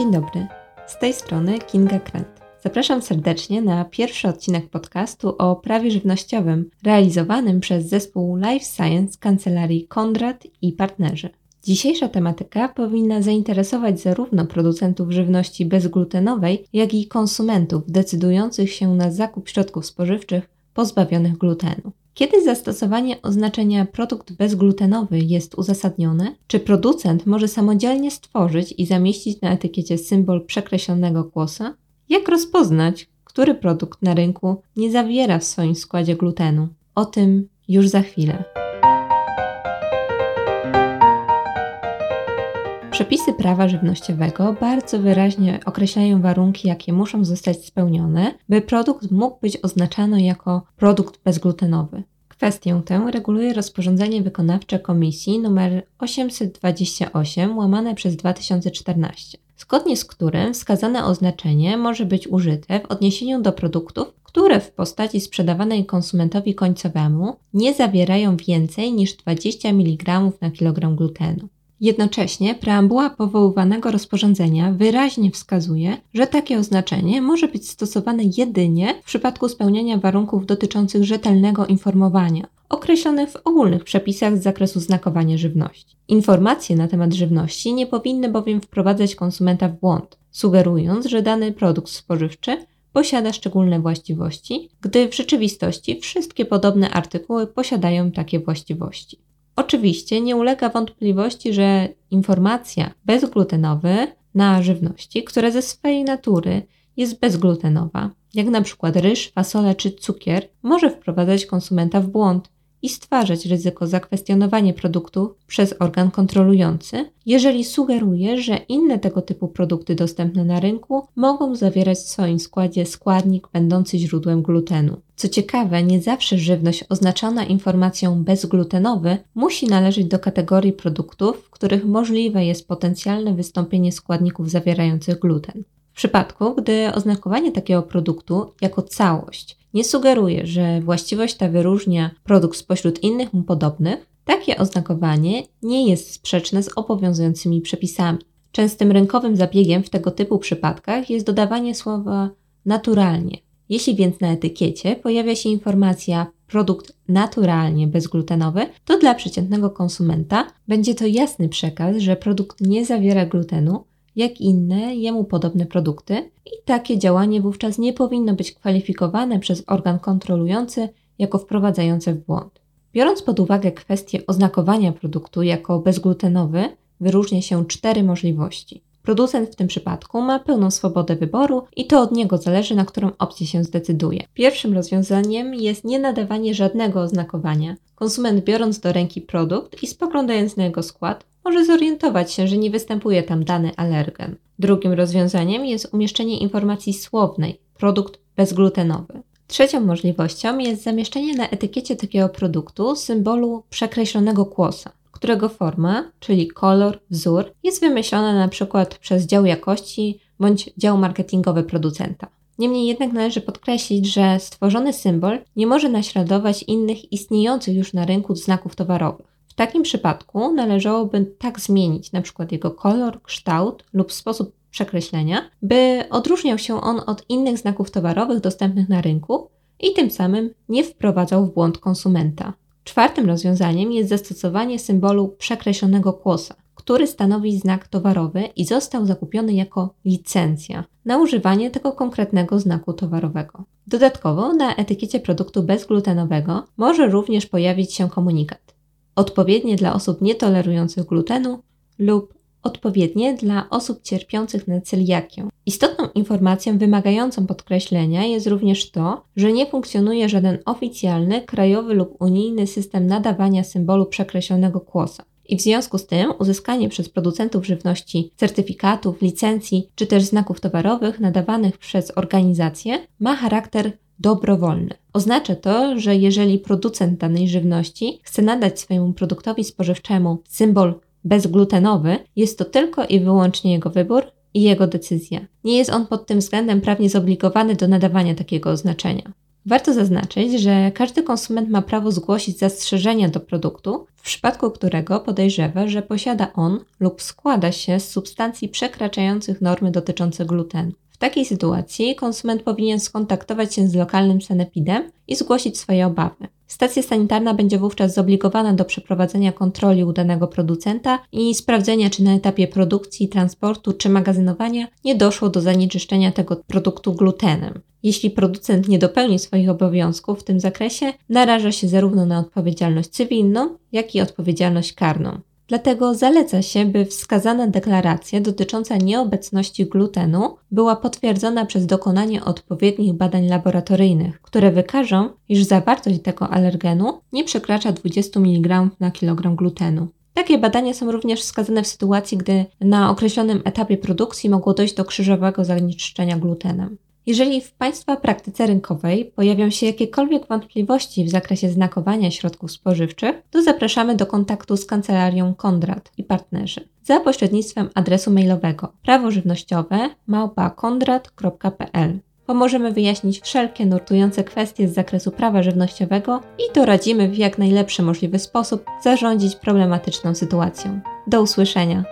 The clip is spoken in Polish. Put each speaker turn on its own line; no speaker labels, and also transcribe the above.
Dzień dobry, z tej strony Kinga Krent. Zapraszam serdecznie na pierwszy odcinek podcastu o prawie żywnościowym realizowanym przez zespół Life Science Kancelarii Kondrat i partnerzy. Dzisiejsza tematyka powinna zainteresować zarówno producentów żywności bezglutenowej, jak i konsumentów decydujących się na zakup środków spożywczych pozbawionych glutenu. Kiedy zastosowanie oznaczenia produkt bezglutenowy jest uzasadnione? Czy producent może samodzielnie stworzyć i zamieścić na etykiecie symbol przekreślonego kłosa? Jak rozpoznać, który produkt na rynku nie zawiera w swoim składzie glutenu? O tym już za chwilę. Przepisy prawa żywnościowego bardzo wyraźnie określają warunki, jakie muszą zostać spełnione, by produkt mógł być oznaczany jako produkt bezglutenowy. Kwestię tę reguluje rozporządzenie wykonawcze Komisji nr 828 łamane przez 2014, zgodnie z którym wskazane oznaczenie może być użyte w odniesieniu do produktów, które w postaci sprzedawanej konsumentowi końcowemu nie zawierają więcej niż 20 mg na kilogram glutenu. Jednocześnie preambuła powoływanego rozporządzenia wyraźnie wskazuje, że takie oznaczenie może być stosowane jedynie w przypadku spełniania warunków dotyczących rzetelnego informowania, określonych w ogólnych przepisach z zakresu znakowania żywności. Informacje na temat żywności nie powinny bowiem wprowadzać konsumenta w błąd, sugerując, że dany produkt spożywczy posiada szczególne właściwości, gdy w rzeczywistości wszystkie podobne artykuły posiadają takie właściwości. Oczywiście nie ulega wątpliwości, że informacja bezglutenowy na żywności, która ze swojej natury jest bezglutenowa, jak na przykład ryż, fasola czy cukier, może wprowadzać konsumenta w błąd i stwarzać ryzyko zakwestionowania produktu przez organ kontrolujący, jeżeli sugeruje, że inne tego typu produkty dostępne na rynku mogą zawierać w swoim składzie składnik będący źródłem glutenu. Co ciekawe, nie zawsze żywność oznaczona informacją bezglutenowy musi należeć do kategorii produktów, w których możliwe jest potencjalne wystąpienie składników zawierających gluten. W przypadku, gdy oznakowanie takiego produktu jako całość nie sugeruje, że właściwość ta wyróżnia produkt spośród innych mu podobnych, takie oznakowanie nie jest sprzeczne z obowiązującymi przepisami. Częstym rynkowym zabiegiem w tego typu przypadkach jest dodawanie słowa naturalnie. Jeśli więc na etykiecie pojawia się informacja produkt naturalnie bezglutenowy, to dla przeciętnego konsumenta będzie to jasny przekaz, że produkt nie zawiera glutenu, jak inne jemu podobne produkty i takie działanie wówczas nie powinno być kwalifikowane przez organ kontrolujący jako wprowadzające w błąd. Biorąc pod uwagę kwestię oznakowania produktu jako bezglutenowy, wyróżnia się cztery możliwości. Producent w tym przypadku ma pełną swobodę wyboru i to od niego zależy, na którą opcję się zdecyduje. Pierwszym rozwiązaniem jest nie nadawanie żadnego oznakowania. Konsument biorąc do ręki produkt i spoglądając na jego skład, może zorientować się, że nie występuje tam dany alergen. Drugim rozwiązaniem jest umieszczenie informacji słownej produkt bezglutenowy. Trzecią możliwością jest zamieszczenie na etykiecie takiego produktu symbolu przekreślonego kłosa, którego forma, czyli kolor, wzór, jest wymyślona na przykład przez dział jakości bądź dział marketingowy producenta. Niemniej jednak należy podkreślić, że stworzony symbol nie może naśladować innych istniejących już na rynku znaków towarowych. Takim przypadku należałoby tak zmienić np. jego kolor, kształt lub sposób przekreślenia, by odróżniał się on od innych znaków towarowych dostępnych na rynku i tym samym nie wprowadzał w błąd konsumenta. Czwartym rozwiązaniem jest zastosowanie symbolu przekreślonego kłosa, który stanowi znak towarowy i został zakupiony jako licencja na używanie tego konkretnego znaku towarowego. Dodatkowo na etykiecie produktu bezglutenowego może również pojawić się komunikat odpowiednie dla osób nietolerujących glutenu lub odpowiednie dla osób cierpiących na celiakię. Istotną informacją wymagającą podkreślenia jest również to, że nie funkcjonuje żaden oficjalny, krajowy lub unijny system nadawania symbolu przekreślonego kłosa. I w związku z tym uzyskanie przez producentów żywności certyfikatów, licencji czy też znaków towarowych nadawanych przez organizacje ma charakter dobrowolny. Oznacza to, że jeżeli producent danej żywności chce nadać swojemu produktowi spożywczemu symbol bezglutenowy, jest to tylko i wyłącznie jego wybór i jego decyzja. Nie jest on pod tym względem prawnie zobligowany do nadawania takiego oznaczenia. Warto zaznaczyć, że każdy konsument ma prawo zgłosić zastrzeżenia do produktu, w przypadku którego podejrzewa, że posiada on lub składa się z substancji przekraczających normy dotyczące glutenu. Takiej sytuacji konsument powinien skontaktować się z lokalnym sanepidem i zgłosić swoje obawy. Stacja sanitarna będzie wówczas zobligowana do przeprowadzenia kontroli u danego producenta i sprawdzenia, czy na etapie produkcji, transportu czy magazynowania nie doszło do zanieczyszczenia tego produktu glutenem. Jeśli producent nie dopełni swoich obowiązków w tym zakresie, naraża się zarówno na odpowiedzialność cywilną, jak i odpowiedzialność karną. Dlatego zaleca się, by wskazana deklaracja dotycząca nieobecności glutenu była potwierdzona przez dokonanie odpowiednich badań laboratoryjnych, które wykażą, iż zawartość tego alergenu nie przekracza 20 mg na kilogram glutenu. Takie badania są również wskazane w sytuacji, gdy na określonym etapie produkcji mogło dojść do krzyżowego zanieczyszczenia glutenem. Jeżeli w Państwa praktyce rynkowej pojawią się jakiekolwiek wątpliwości w zakresie znakowania środków spożywczych, to zapraszamy do kontaktu z kancelarią Kondrat i partnerzy za pośrednictwem adresu mailowego prawożywnościowe małpa.kondrat.pl. Pomożemy wyjaśnić wszelkie nurtujące kwestie z zakresu prawa żywnościowego i doradzimy w jak najlepszy możliwy sposób zarządzić problematyczną sytuacją. Do usłyszenia!